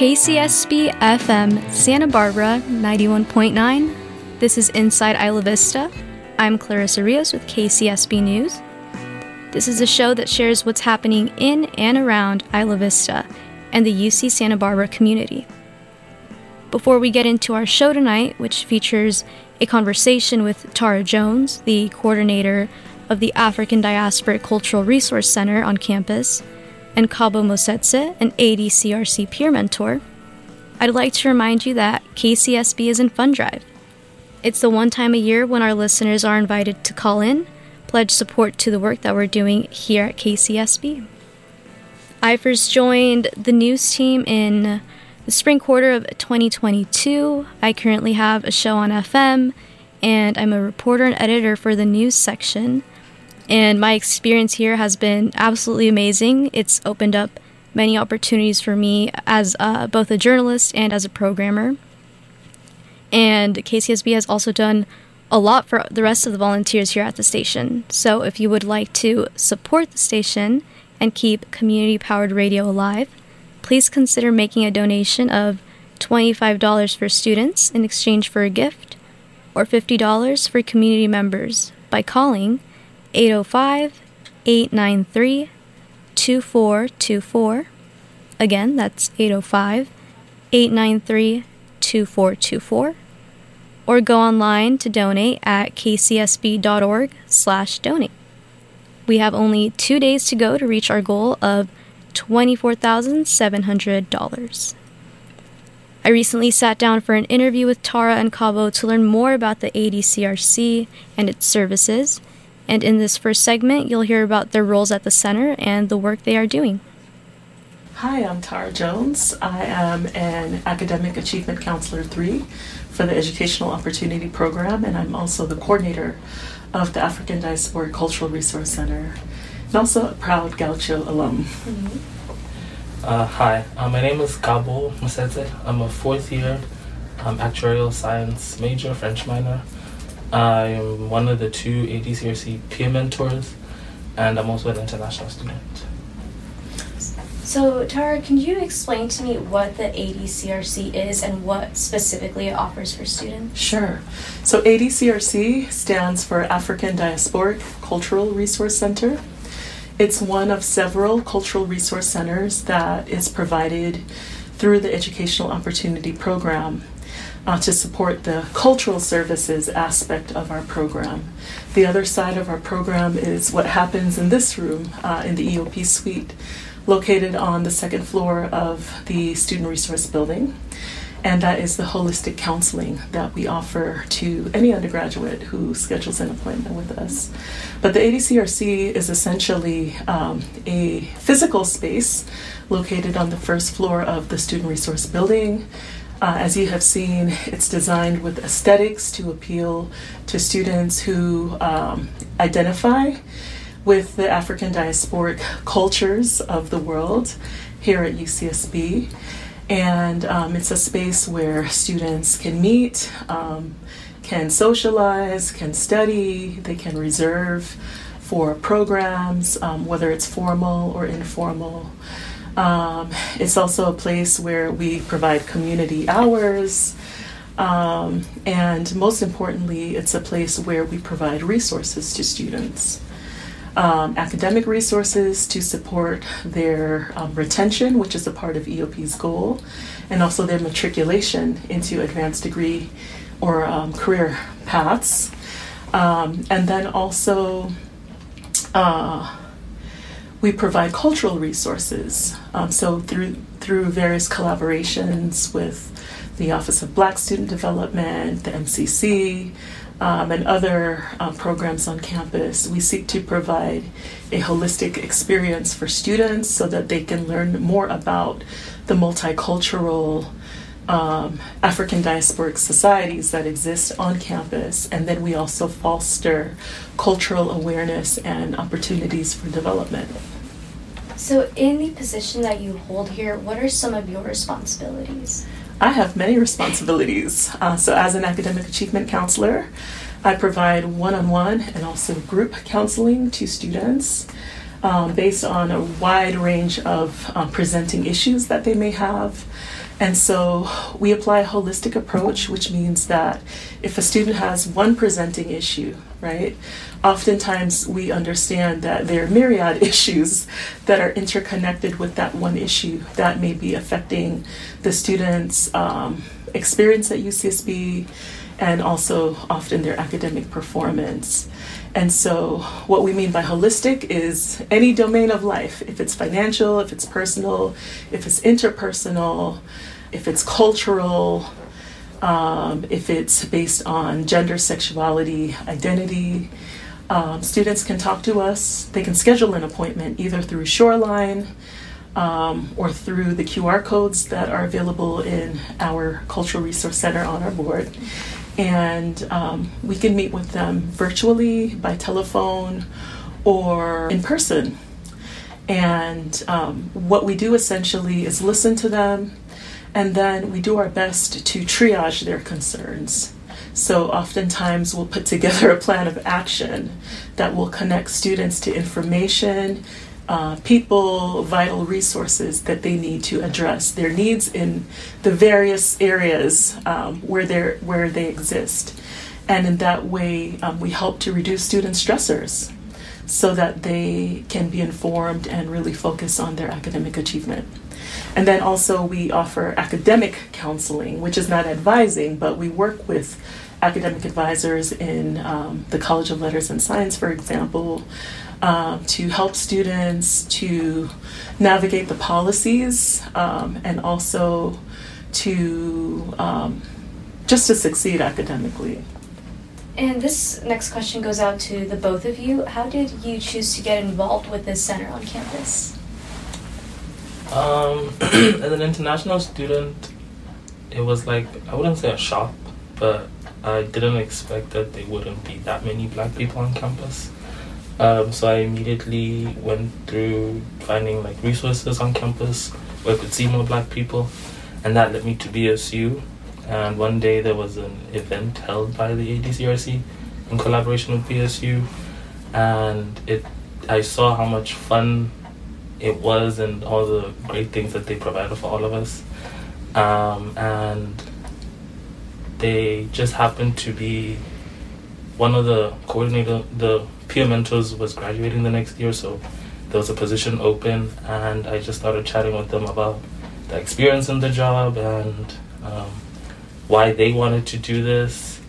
KCSB FM Santa Barbara 91.9. This is Inside Isla Vista. I'm Clarissa Rios with KCSB News. This is a show that shares what's happening in and around Isla Vista and the UC Santa Barbara community. Before we get into our show tonight, which features a conversation with Tara Jones, the coordinator of the African Diasporic Cultural Resource Center on campus, and Kabo Mosetse, an ADCRC peer mentor, I'd like to remind you that KCSB is in Fund Drive. It's the one time a year when our listeners are invited to call in, pledge support to the work that we're doing here at KCSB. I first joined the news team in the spring quarter of 2022. I currently have a show on FM, and I'm a reporter and editor for the news section. And my experience here has been absolutely amazing. It's opened up many opportunities for me as uh, both a journalist and as a programmer. And KCSB has also done a lot for the rest of the volunteers here at the station. So if you would like to support the station and keep community powered radio alive, please consider making a donation of $25 for students in exchange for a gift or $50 for community members by calling 805 893 2424. Again, that's 805 893 2424. Or go online to donate at kcsb.org slash donate. We have only two days to go to reach our goal of $24,700. I recently sat down for an interview with Tara and Kabo to learn more about the ADCRC and its services and in this first segment, you'll hear about their roles at the center and the work they are doing. Hi, I'm Tara Jones. I am an Academic Achievement Counselor 3 for the Educational Opportunity Program, and I'm also the coordinator of the African Diasporic Cultural Resource Center, and also a proud Gaucho alum. Mm-hmm. Uh, hi, uh, my name is Kabo Mosetse. I'm a fourth year um, actuarial science major, French minor. I'm one of the two ADCRC peer mentors, and I'm also an international student. So, Tara, can you explain to me what the ADCRC is and what specifically it offers for students? Sure. So, ADCRC stands for African Diasporic Cultural Resource Center. It's one of several cultural resource centers that is provided through the Educational Opportunity Program uh, to support the cultural services aspect of our program. The other side of our program is what happens in this room uh, in the EOP suite, located on the second floor of the Student Resource Building. And that is the holistic counseling that we offer to any undergraduate who schedules an appointment with us. But the ADCRC is essentially um, a physical space located on the first floor of the Student Resource Building. Uh, as you have seen, it's designed with aesthetics to appeal to students who um, identify with the African diasporic cultures of the world here at UCSB. And um, it's a space where students can meet, um, can socialize, can study, they can reserve for programs, um, whether it's formal or informal. Um, it's also a place where we provide community hours. Um, and most importantly, it's a place where we provide resources to students. Um, academic resources to support their um, retention, which is a part of EOP's goal, and also their matriculation into advanced degree or um, career paths. Um, and then also, uh, we provide cultural resources. Um, so through through various collaborations with the Office of Black Student Development, the MCC, um, and other um, programs on campus, we seek to provide a holistic experience for students so that they can learn more about the multicultural um, African diasporic societies that exist on campus, and then we also foster cultural awareness and opportunities for development. So, in the position that you hold here, what are some of your responsibilities? I have many responsibilities. Uh, so, as an academic achievement counselor, I provide one on one and also group counseling to students um, based on a wide range of um, presenting issues that they may have And so we apply a holistic approach, which means that if a student has one presenting issue, right, oftentimes we understand that there are myriad issues that are interconnected with that one issue that may be affecting the student's um, experience at UCSB and also often their academic performance. And so, what we mean by holistic is any domain of life, if it's financial, if it's personal, if it's interpersonal, if it's cultural, um, if it's based on gender, sexuality, identity. Um, students can talk to us. They can schedule an appointment either through Shoreline um, or through the QR codes that are available in our Cultural Resource Center on our board. And um, we can meet with them virtually, by telephone, or in person. And um, what we do essentially is listen to them, and then we do our best to triage their concerns. So, oftentimes, we'll put together a plan of action that will connect students to information, uh, people, vital resources that they need to address their needs in the various areas um, where, they where they exist. And in that way, um, we help to reduce student stressors so that they can be informed and really focus on their academic achievement. And then also, we offer academic counseling, which is not advising, but we work with academic advisors in um, the College of Letters and Science, for example, um, to help students to navigate the policies um, and also to um, just to succeed academically. And this next question goes out to the both of you. How did you choose to get involved with this center on campus? Um, as an international student, it was like I wouldn't say a shock, but I didn't expect that there wouldn't be that many black people on campus. Um, so I immediately went through finding like resources on campus where I could see more black people, and that led me to BSU. And one day there was an event held by the ADCRC in collaboration with BSU, and it I saw how much fun it was and all the great things that they provided for all of us. Um, and they just happened to be one of the coordinator, the peer mentors was graduating the next year, so there was a position open, and I just started chatting with them about the experience in the job and um, why they wanted to do this,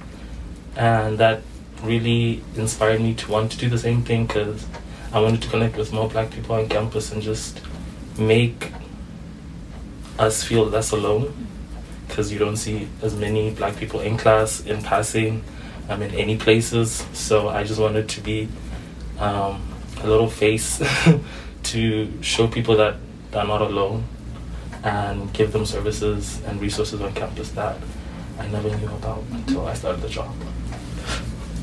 and that really inspired me to want to do the same thing because I wanted to connect with more Black people on campus and just make us feel less alone because you don't see as many Black people in class in passing um, in any places. So I just wanted to be um, a little face to show people that they're not alone and give them services and resources on campus that I never knew about until I started the job.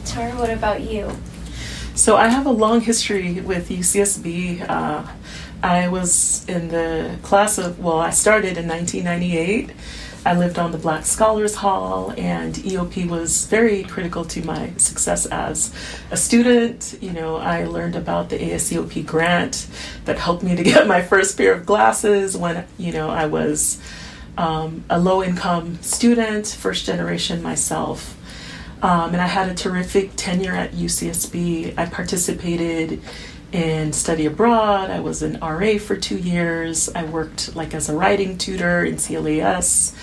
Tara, what about you? So I have a long history with UCSB. Uh, I was in the class of, well, I started in 1998 I lived on the Black Scholars Hall, and EOP was very critical to my success as a student. You know, I learned about the ASEOP grant that helped me to get my first pair of glasses when, you know, I was um, a low income student, first generation myself. Um, and I had a terrific tenure at UCSB. I participated in study abroad. I was an RA for two years. I worked like as a writing tutor in CLAS,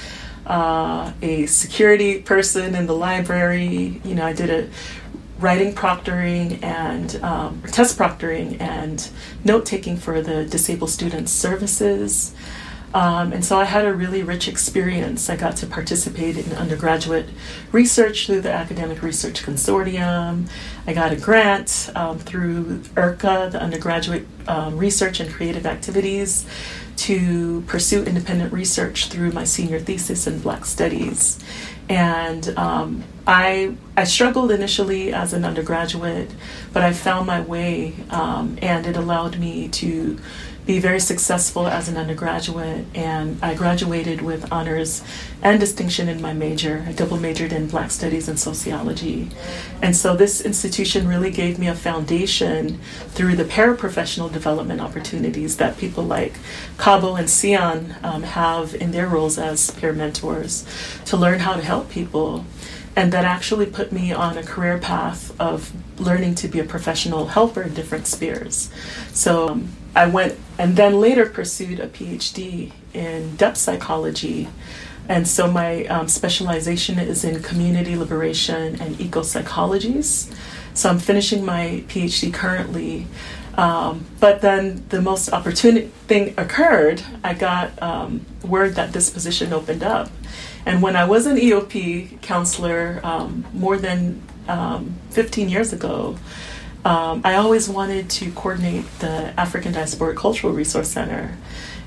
uh, a security person in the library. You know, I did a writing proctoring and um, test proctoring and note taking for the disabled students services. Um, and so I had a really rich experience. I got to participate in undergraduate research through the Academic Research Consortium. I got a grant um, through URCA, the Undergraduate um, Research and Creative Activities, to pursue independent research through my senior thesis in Black Studies. And um, I, I struggled initially as an undergraduate, but I found my way, um, and it allowed me to be very successful as an undergraduate. And I graduated with honors and distinction in my major. I double majored in Black Studies and Sociology. And so this institution really gave me a foundation through the paraprofessional development opportunities that people like Kabo and Sion um, have in their roles as peer mentors to learn how to help people and that actually put me on a career path of learning to be a professional helper in different spheres. So um, I went and then later pursued a PhD in depth psychology. And so my um, specialization is in community liberation and eco psychologies. So I'm finishing my PhD currently. Um, but then the most opportune thing occurred. I got um, word that this position opened up. And when I was an EOP counselor um, more than um, 15 years ago, um, I always wanted to coordinate the African Diasporic Cultural Resource Center.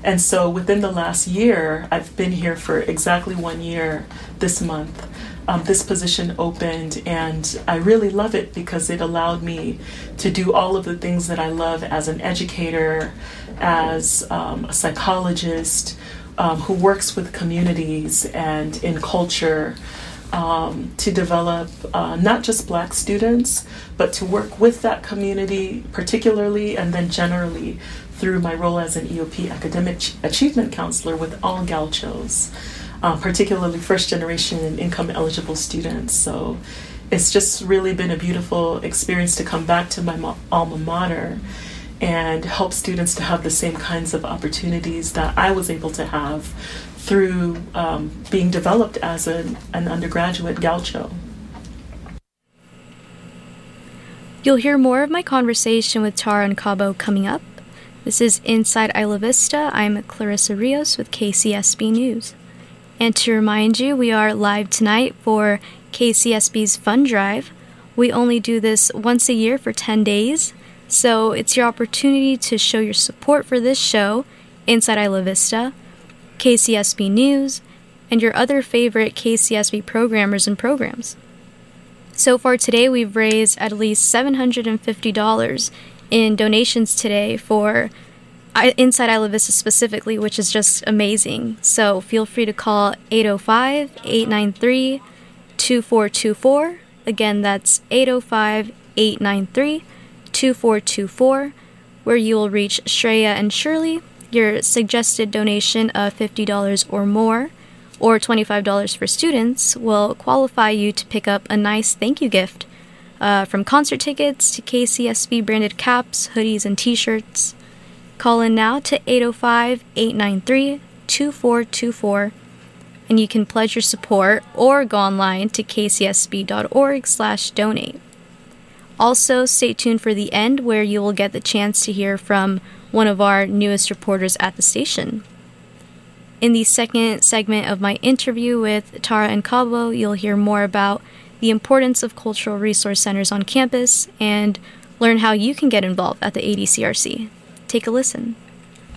And so within the last year, I've been here for exactly one year this month. Um, this position opened, and I really love it because it allowed me to do all of the things that I love as an educator, as um, a psychologist um, who works with communities and in culture um, to develop uh, not just black students, but to work with that community particularly and then generally through my role as an EOP academic achievement counselor with all gauchos, um, particularly first generation and income eligible students. So it's just really been a beautiful experience to come back to my ma- alma mater and help students to have the same kinds of opportunities that I was able to have through um, being developed as an, an undergraduate gaucho. You'll hear more of my conversation with Tara and Kabo coming up. This is Inside Isla Vista. I'm Clarissa Rios with KCSB News. And to remind you, we are live tonight for KCSB's Fund Drive. We only do this once a year for 10 days, so it's your opportunity to show your support for this show, Inside Isla Vista, KCSB News, and your other favorite KCSB programmers and programs. So far today, we've raised at least $750 in donations today for Inside Isla Vista specifically, which is just amazing. So feel free to call 805 893 2424. Again, that's 805 893 2424, where you will reach Shreya and Shirley your suggested donation of $50 or more, or $25 for students, will qualify you to pick up a nice thank you gift. Uh, from concert tickets to KCSB branded caps, hoodies, and t shirts. Call in now to 805 893 2424 and you can pledge your support or go online to kcsb.org slash donate. Also, stay tuned for the end where you will get the chance to hear from one of our newest reporters at the station. In the second segment of my interview with Tara and Kabo, you'll hear more about the importance of cultural resource centers on campus and learn how you can get involved at the ADCRC. Take a listen.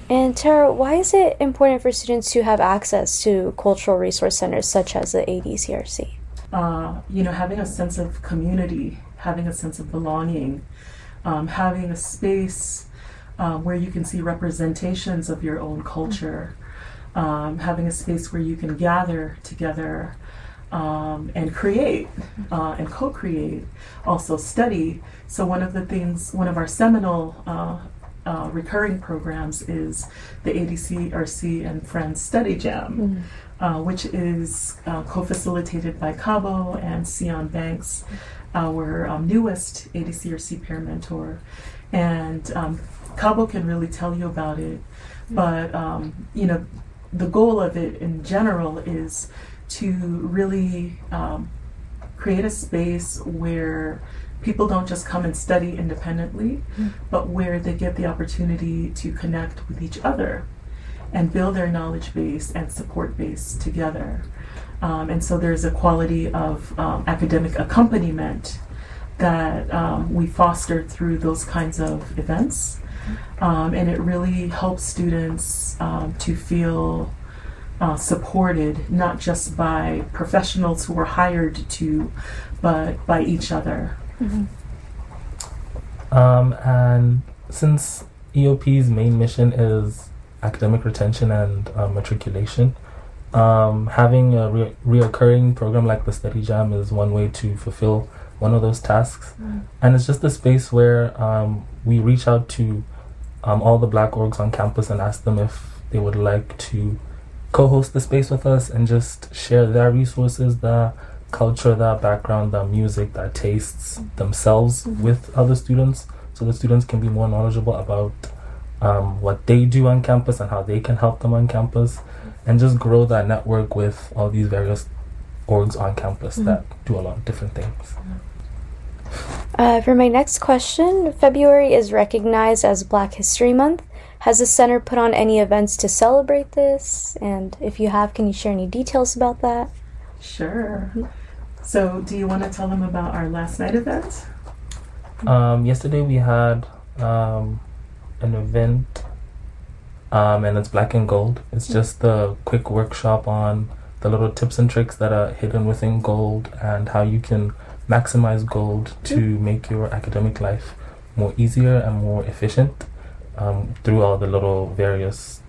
And Tara, why is it important for students to have access to cultural resource centers such as the ADCRC? Uh, you know, having a sense of community, having a sense of belonging, um, having a space um, where you can see representations of your own culture, um, having a space where you can gather together um, and create uh, and co create, also study. So, one of the things, one of our seminal uh, uh, recurring programs is the ADCRC and Friends Study Jam. Mm-hmm. Uh, which is uh, co facilitated by Kabo and Sion Banks, our um, newest ADCRC peer mentor. And um, Kabo can really tell you about it. But, um, you know, the goal of it in general is to really um, create a space where people don't just come and study independently, mm-hmm. but where they get the opportunity to connect with each other and build their knowledge base and support base together. Um, and so there's a quality of um, academic accompaniment that um, we foster through those kinds of events. Um, and it really helps students um, to feel uh, supported, not just by professionals who are hired to, but by each other. Mm-hmm. Um, and since EOP's main mission is academic retention and uh, matriculation. Um, having a re- reoccurring program like the Study Jam is one way to fulfill one of those tasks. Mm. And it's just a space where um, we reach out to um, all the black orgs on campus and ask them if they would like to co host the space with us and just share their resources, their culture, their background, their music, their tastes themselves Mhm. with other students so the students can be more knowledgeable about um, what they do on campus and how they can help them on campus and just grow that network with all these various orgs on campus Mhm. that do a lot of different things. Uh, for my next question, February is recognized as Black History Month. Has the center put on any events to celebrate this? And if you have, can you share any details about that? Sure. So, do you want to tell them about our last night event? Um, yesterday we had um, an event, um, and it's black and gold. It's just a quick workshop on the little tips and tricks that are hidden within gold and how you can maximize gold to make your academic life more easier and more efficient um, through all the little various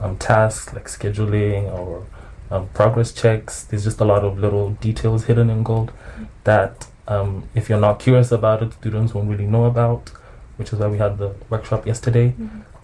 um, tasks like scheduling or um, progress checks. There's just a lot of little details hidden in gold that um, if you're not curious about it, students won't really know about, which is why we had the workshop yesterday.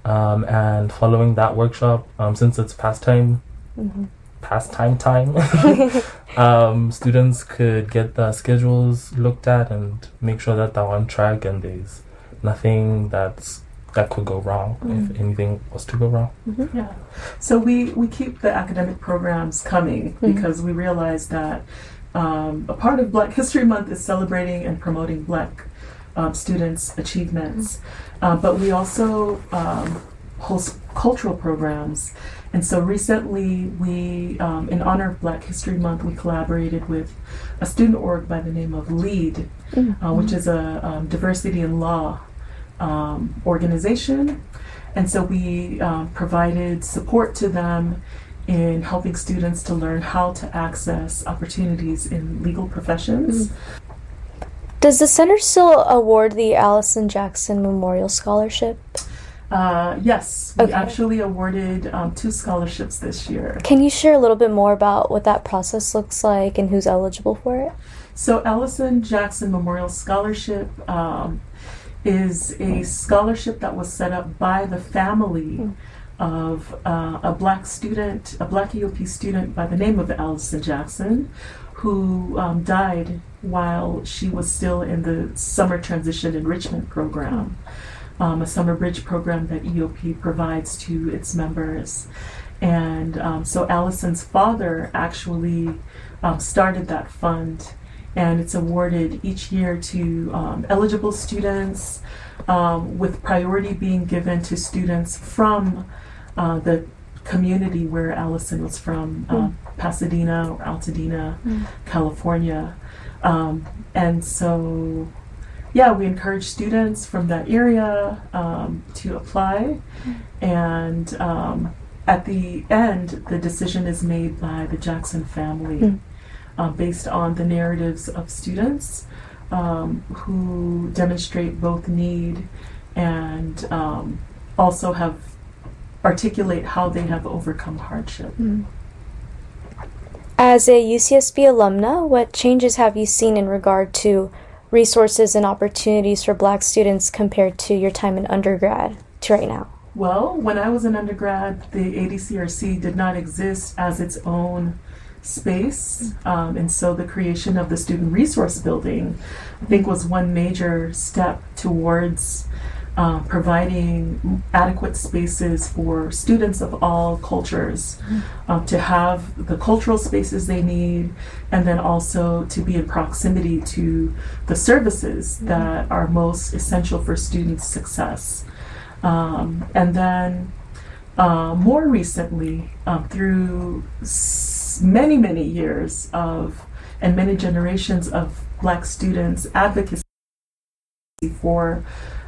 Um, and following that workshop, um, since it's pastime, Mhm. pastime time, um, students could get the schedules looked at and make sure that they're on track and there's nothing that's that could go wrong Mm. if anything was to go wrong. Yeah. So we, we keep the academic programs coming Mhm. because we realize that um, a part of Black History Month is celebrating and promoting Black um, students' achievements. Uh, but we also um, host cultural programs. And so recently, we, um, in honor of Black History Month, we collaborated with a student org by the name of LEAD, uh, which is a um, diversity in law um, organization. And so we um, provided support to them in helping students to learn how to access opportunities in legal professions. Does the center still award the Allison Jackson Memorial Scholarship? Uh, yes, we Okay. actually awarded um, two scholarships this year. Can you share a little bit more about what that process looks like and who's eligible for it? So, Allison Jackson Memorial Scholarship um, is a scholarship that was set up by the family Mm. of uh, a black student, a black EOP student by the name of Allison Jackson, who um, died while she was still in the summer transition enrichment program, um, a summer bridge program that EOP provides to its members. And um, so Allison's father actually um, started that fund, and it's awarded each year to um, eligible students, um, with priority being given to students from uh, the community where Allison was from, uh, Pasadena or Altadena, Mm. California. Um, and so, yeah, we encourage students from that area um, to apply. And um, at the end, the decision is made by the Jackson family Mm. uh, based on the narratives of students um, who demonstrate both need and um, also have articulate how they have overcome hardship. As a UCSB alumna, what changes have you seen in regard to resources and opportunities for black students compared to your time in undergrad to right now? Well, when I was an undergrad, the ADCRC did not exist as its own space. Um, and so the creation of the Student Resource Building, I think, was one major step towards uh, providing adequate spaces for students of all cultures uh, to have the cultural spaces they need, and then also to be in proximity to the services that are most essential for students' success. Um, and then uh, more recently, um, through s- many, many years of and many generations of Black students' advocacy for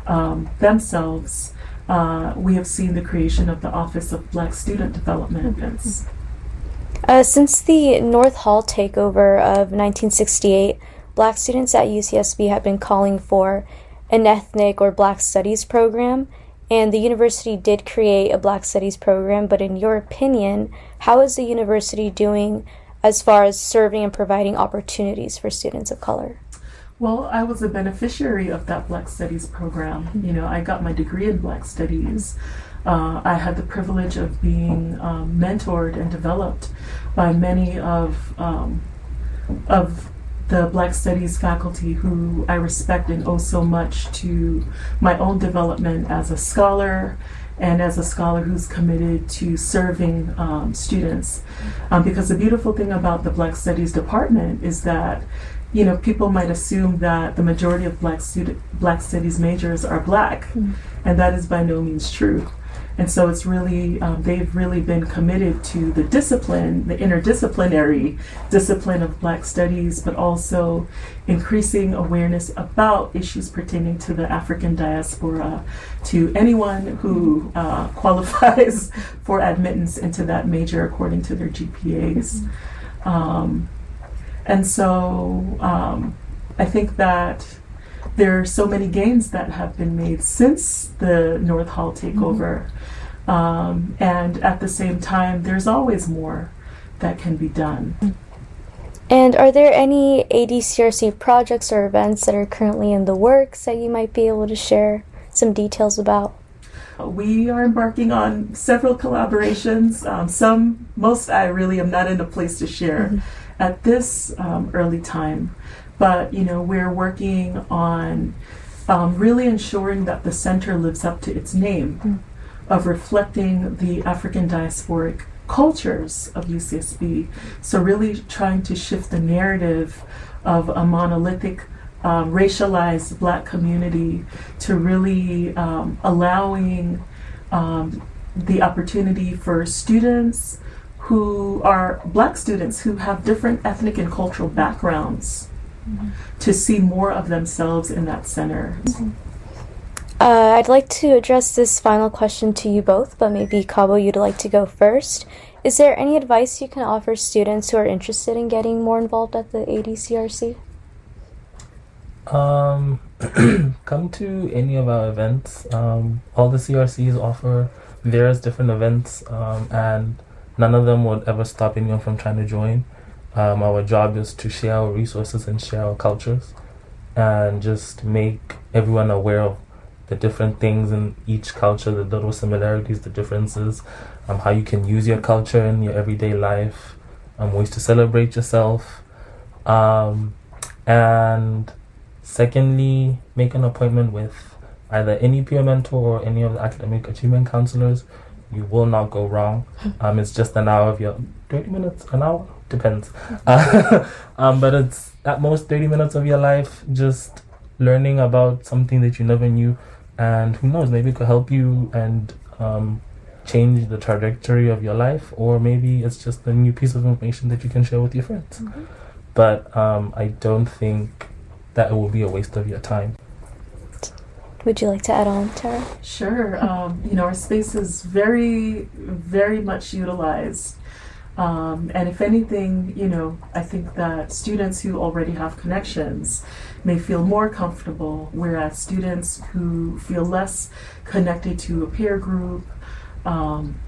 um, themselves, uh, we have seen the creation of the Office of Black Student Development. It's, Uh, since the North Hall takeover of 1968, black students at UCSB have been calling for an ethnic or black studies program. and the university did create a Black Studies program, but in your opinion, how is the university doing as far as serving and providing opportunities for students of color? Well, I was a beneficiary of that Black Studies program. You know, I got my degree in Black Studies. Uh, I had the privilege of being um, mentored and developed by many of um, of the Black Studies faculty who I respect and owe so much to my own development as a scholar and as a scholar who's committed to serving um, students. Um, because the beautiful thing about the Black Studies department is that you know, people might assume that the majority of black student black studies majors are black, mm-hmm. and that is by no means true. And so it's really, um, they've really been committed to the discipline, the interdisciplinary discipline of Black studies, but also increasing awareness about issues pertaining to the African diaspora to anyone who uh, qualifies for admittance into that major according to their GPAs. Um, and so um, I think that there are so many gains that have been made since the North Hall takeover. Mm-hmm. Um, and at the same time, there's always more that can be done. And are there any ADCRC projects or events that are currently in the works that you might be able to share some details about? We are embarking on several collaborations. Um, some, most I really am not in a place to share mm-hmm. At this um, early time. But you know, we're working on um, really ensuring that the center lives up to its name mm. of reflecting the African diasporic cultures of UCSB. So really trying to shift the narrative of a monolithic um, racialized black community to really um, allowing um, the opportunity for students who are black students who have different ethnic and cultural backgrounds to see more of themselves in that center. Mm-hmm. Uh, I'd like to address this final question to you both, but maybe Kabo, you'd like to go first. Is there any advice you can offer students who are interested in getting more involved at the ADCRC? Um, come to any of our events. Um, all the CRCs offer various different events, um, and none of them would ever stop anyone from trying to join. Um, our job is to share our resources and share our cultures and just make everyone aware of the different things in each culture, the little similarities, the differences, um, how you can use your culture in your everyday life, um, ways to celebrate yourself. Um, and secondly, make an appointment with either any peer mentor or any of the academic achievement counselors. You will not go wrong. Um, it's just an hour of your 30 minutes, an hour depends. Uh, um, but it's at most 30 minutes of your life just learning about something that you never knew. And who knows, maybe it could help you and um, change the trajectory of your life, or maybe it's just a new piece of information that you can share with your friends. Mm-hmm. But um, I don't think that it will be a waste of your time. Would you like to add on, Tara? Sure. Um, you know, our space is very, very much utilized um, and if anything, you know, I think that students who already have connections may feel more comfortable, whereas students who feel less connected to a peer group um,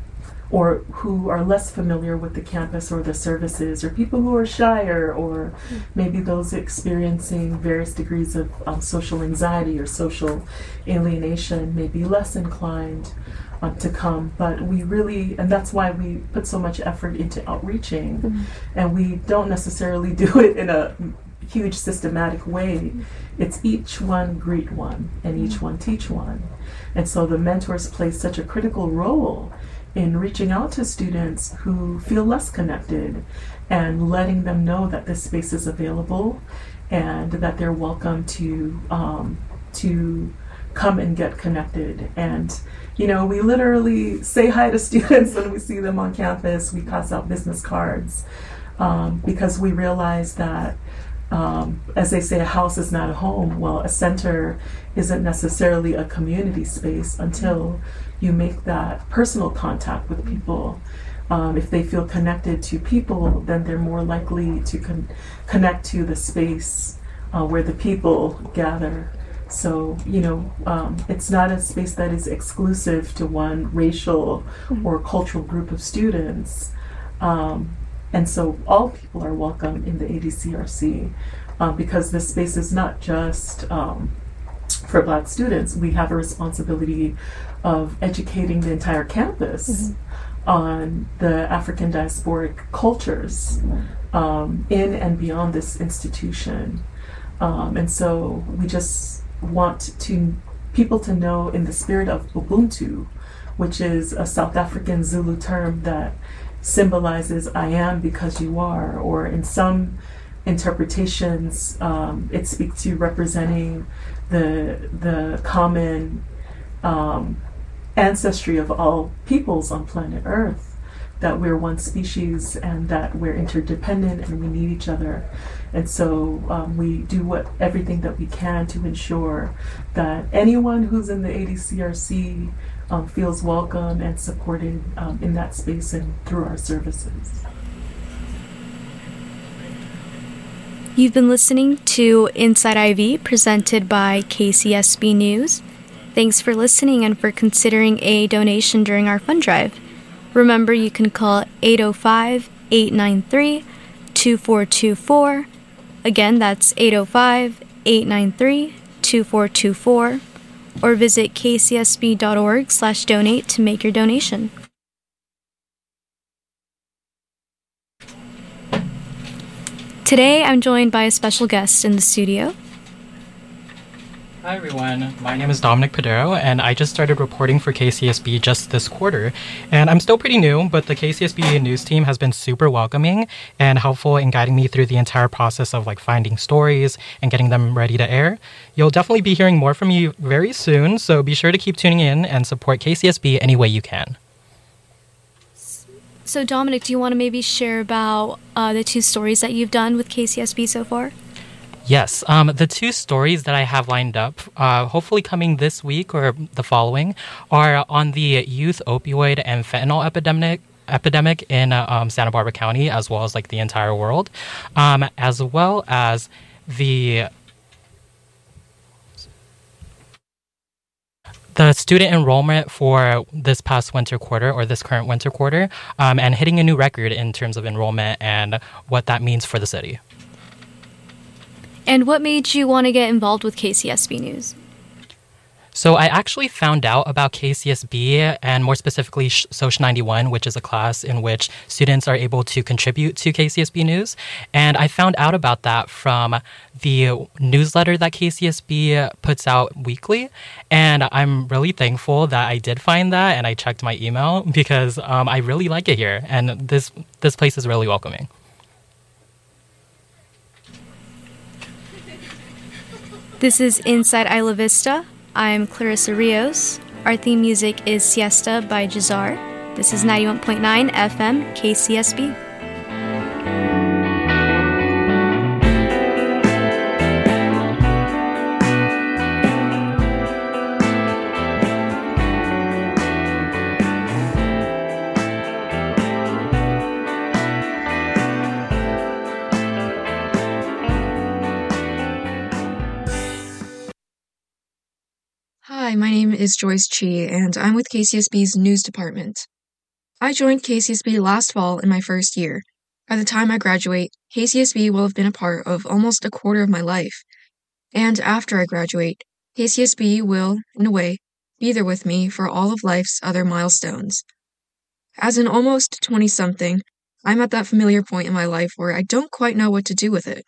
or who are less familiar with the campus or the services, or people who are shyer, or maybe those experiencing various degrees of um, social anxiety or social alienation may be less inclined uh, to come. But we really, and that's why we put so much effort into outreaching, mm-hmm. and we don't necessarily do it in a huge systematic way. It's each one greet one, and each mm-hmm. one teach one. And so the mentors play such a critical role in reaching out to students who feel less connected and letting them know that this space is available and that they're welcome to um, to come and get connected. And, you know, we literally say hi to students when we see them on campus. We pass out business cards um, because we realize that, um, as they say, a house is not a home. Well, a center isn't necessarily a community space until you make that personal contact with people. Um, if they feel connected to people, then they're more likely to con- connect to the space uh, where the people gather So, you know, um, it's not a space that is exclusive to one racial or cultural group of students. Um, and so all people are welcome in the ADCRC uh, because this space is not just um, for Black students. We have a responsibility of educating the entire campus on the African diasporic cultures um, in and beyond this institution. Um, and so we just want to people to know in the spirit of Ubuntu, which is a South African Zulu term that symbolizes I am because you are, or in some interpretations, um, it speaks to representing the the common um, ancestry of all peoples on planet Earth. That we're one species and that we're interdependent and we need each other. And so um, we do what everything that we can to ensure that anyone who's in the ADCRC um, feels welcome and supported um, in that space and through our services. You've been listening to Inside IV presented by KCSB News. Thanks for listening and for considering a donation during our fund drive. Remember, you can call 805 893 2424. Again, that's 805 893 2424. Or visit kcsb.org slash donate to make your donation. Today, I'm joined by a special guest in the studio. Hi everyone, my name is Dominic Padero, and I just started reporting for KCSB just this quarter. And I'm still pretty new, but the KCSB news team has been super welcoming and helpful in guiding me through the entire process of like finding stories and getting them ready to air. You'll definitely be hearing more from me very soon, so be sure to keep tuning in and support KCSB any way you can. So, Dominic, do you want to maybe share about uh, the two stories that you've done with KCSB so far? Yes, um, the two stories that I have lined up, uh, hopefully coming this week or the following, are on the youth opioid and fentanyl epidemic epidemic in uh, um, Santa Barbara County, as well as like the entire world, um, as well as the the student enrollment for this past winter quarter or this current winter quarter, um, and hitting a new record in terms of enrollment and what that means for the city. And what made you want to get involved with KCSB News? So I actually found out about KCSB and more specifically Social 91, which is a class in which students are able to contribute to KCSB News. And I found out about that from the newsletter that KCSB puts out weekly. And I'm really thankful that I did find that and I checked my email because um, I really like it here. And this, this place is really welcoming. This is Inside Isla Vista. I'm Clarissa Rios. Our theme music is Siesta by Jahzzar. This is 91.9 FM KCSB. Is Joyce Chi, and I'm with KCSB's news department. I joined KCSB last fall in my first year. By the time I graduate, KCSB will have been a part of almost a quarter of my life. And after I graduate, KCSB will, in a way, be there with me for all of life's other milestones. As an almost 20 something, I'm at that familiar point in my life where I don't quite know what to do with it.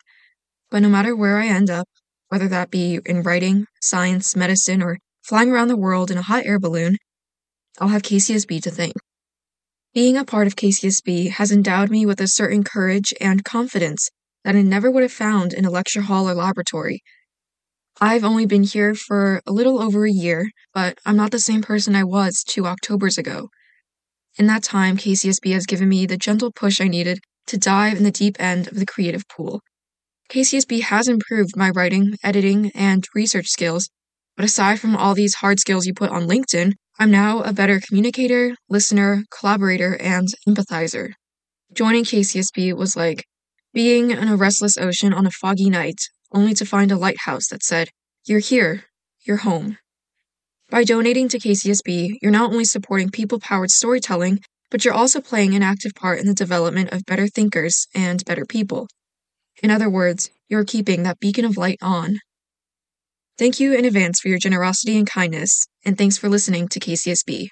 But no matter where I end up, whether that be in writing, science, medicine, or flying around the world in a hot air balloon, I'll have KCSB to thank. Being a part of KCSB has endowed me with a certain courage and confidence that I never would have found in a lecture hall or laboratory. I've only been here for a little over a year, but I'm not the same person I was two Octobers ago. In that time, KCSB has given me the gentle push I needed to dive in the deep end of the creative pool. KCSB has improved my writing, editing, and research skills, but aside from all these hard skills you put on LinkedIn, I'm now a better communicator, listener, collaborator, and empathizer. Joining KCSB was like being in a restless ocean on a foggy night, only to find a lighthouse that said, You're here, you're home. By donating to KCSB, you're not only supporting people powered storytelling, but you're also playing an active part in the development of better thinkers and better people. In other words, you're keeping that beacon of light on. Thank you in advance for your generosity and kindness, and thanks for listening to KCSB.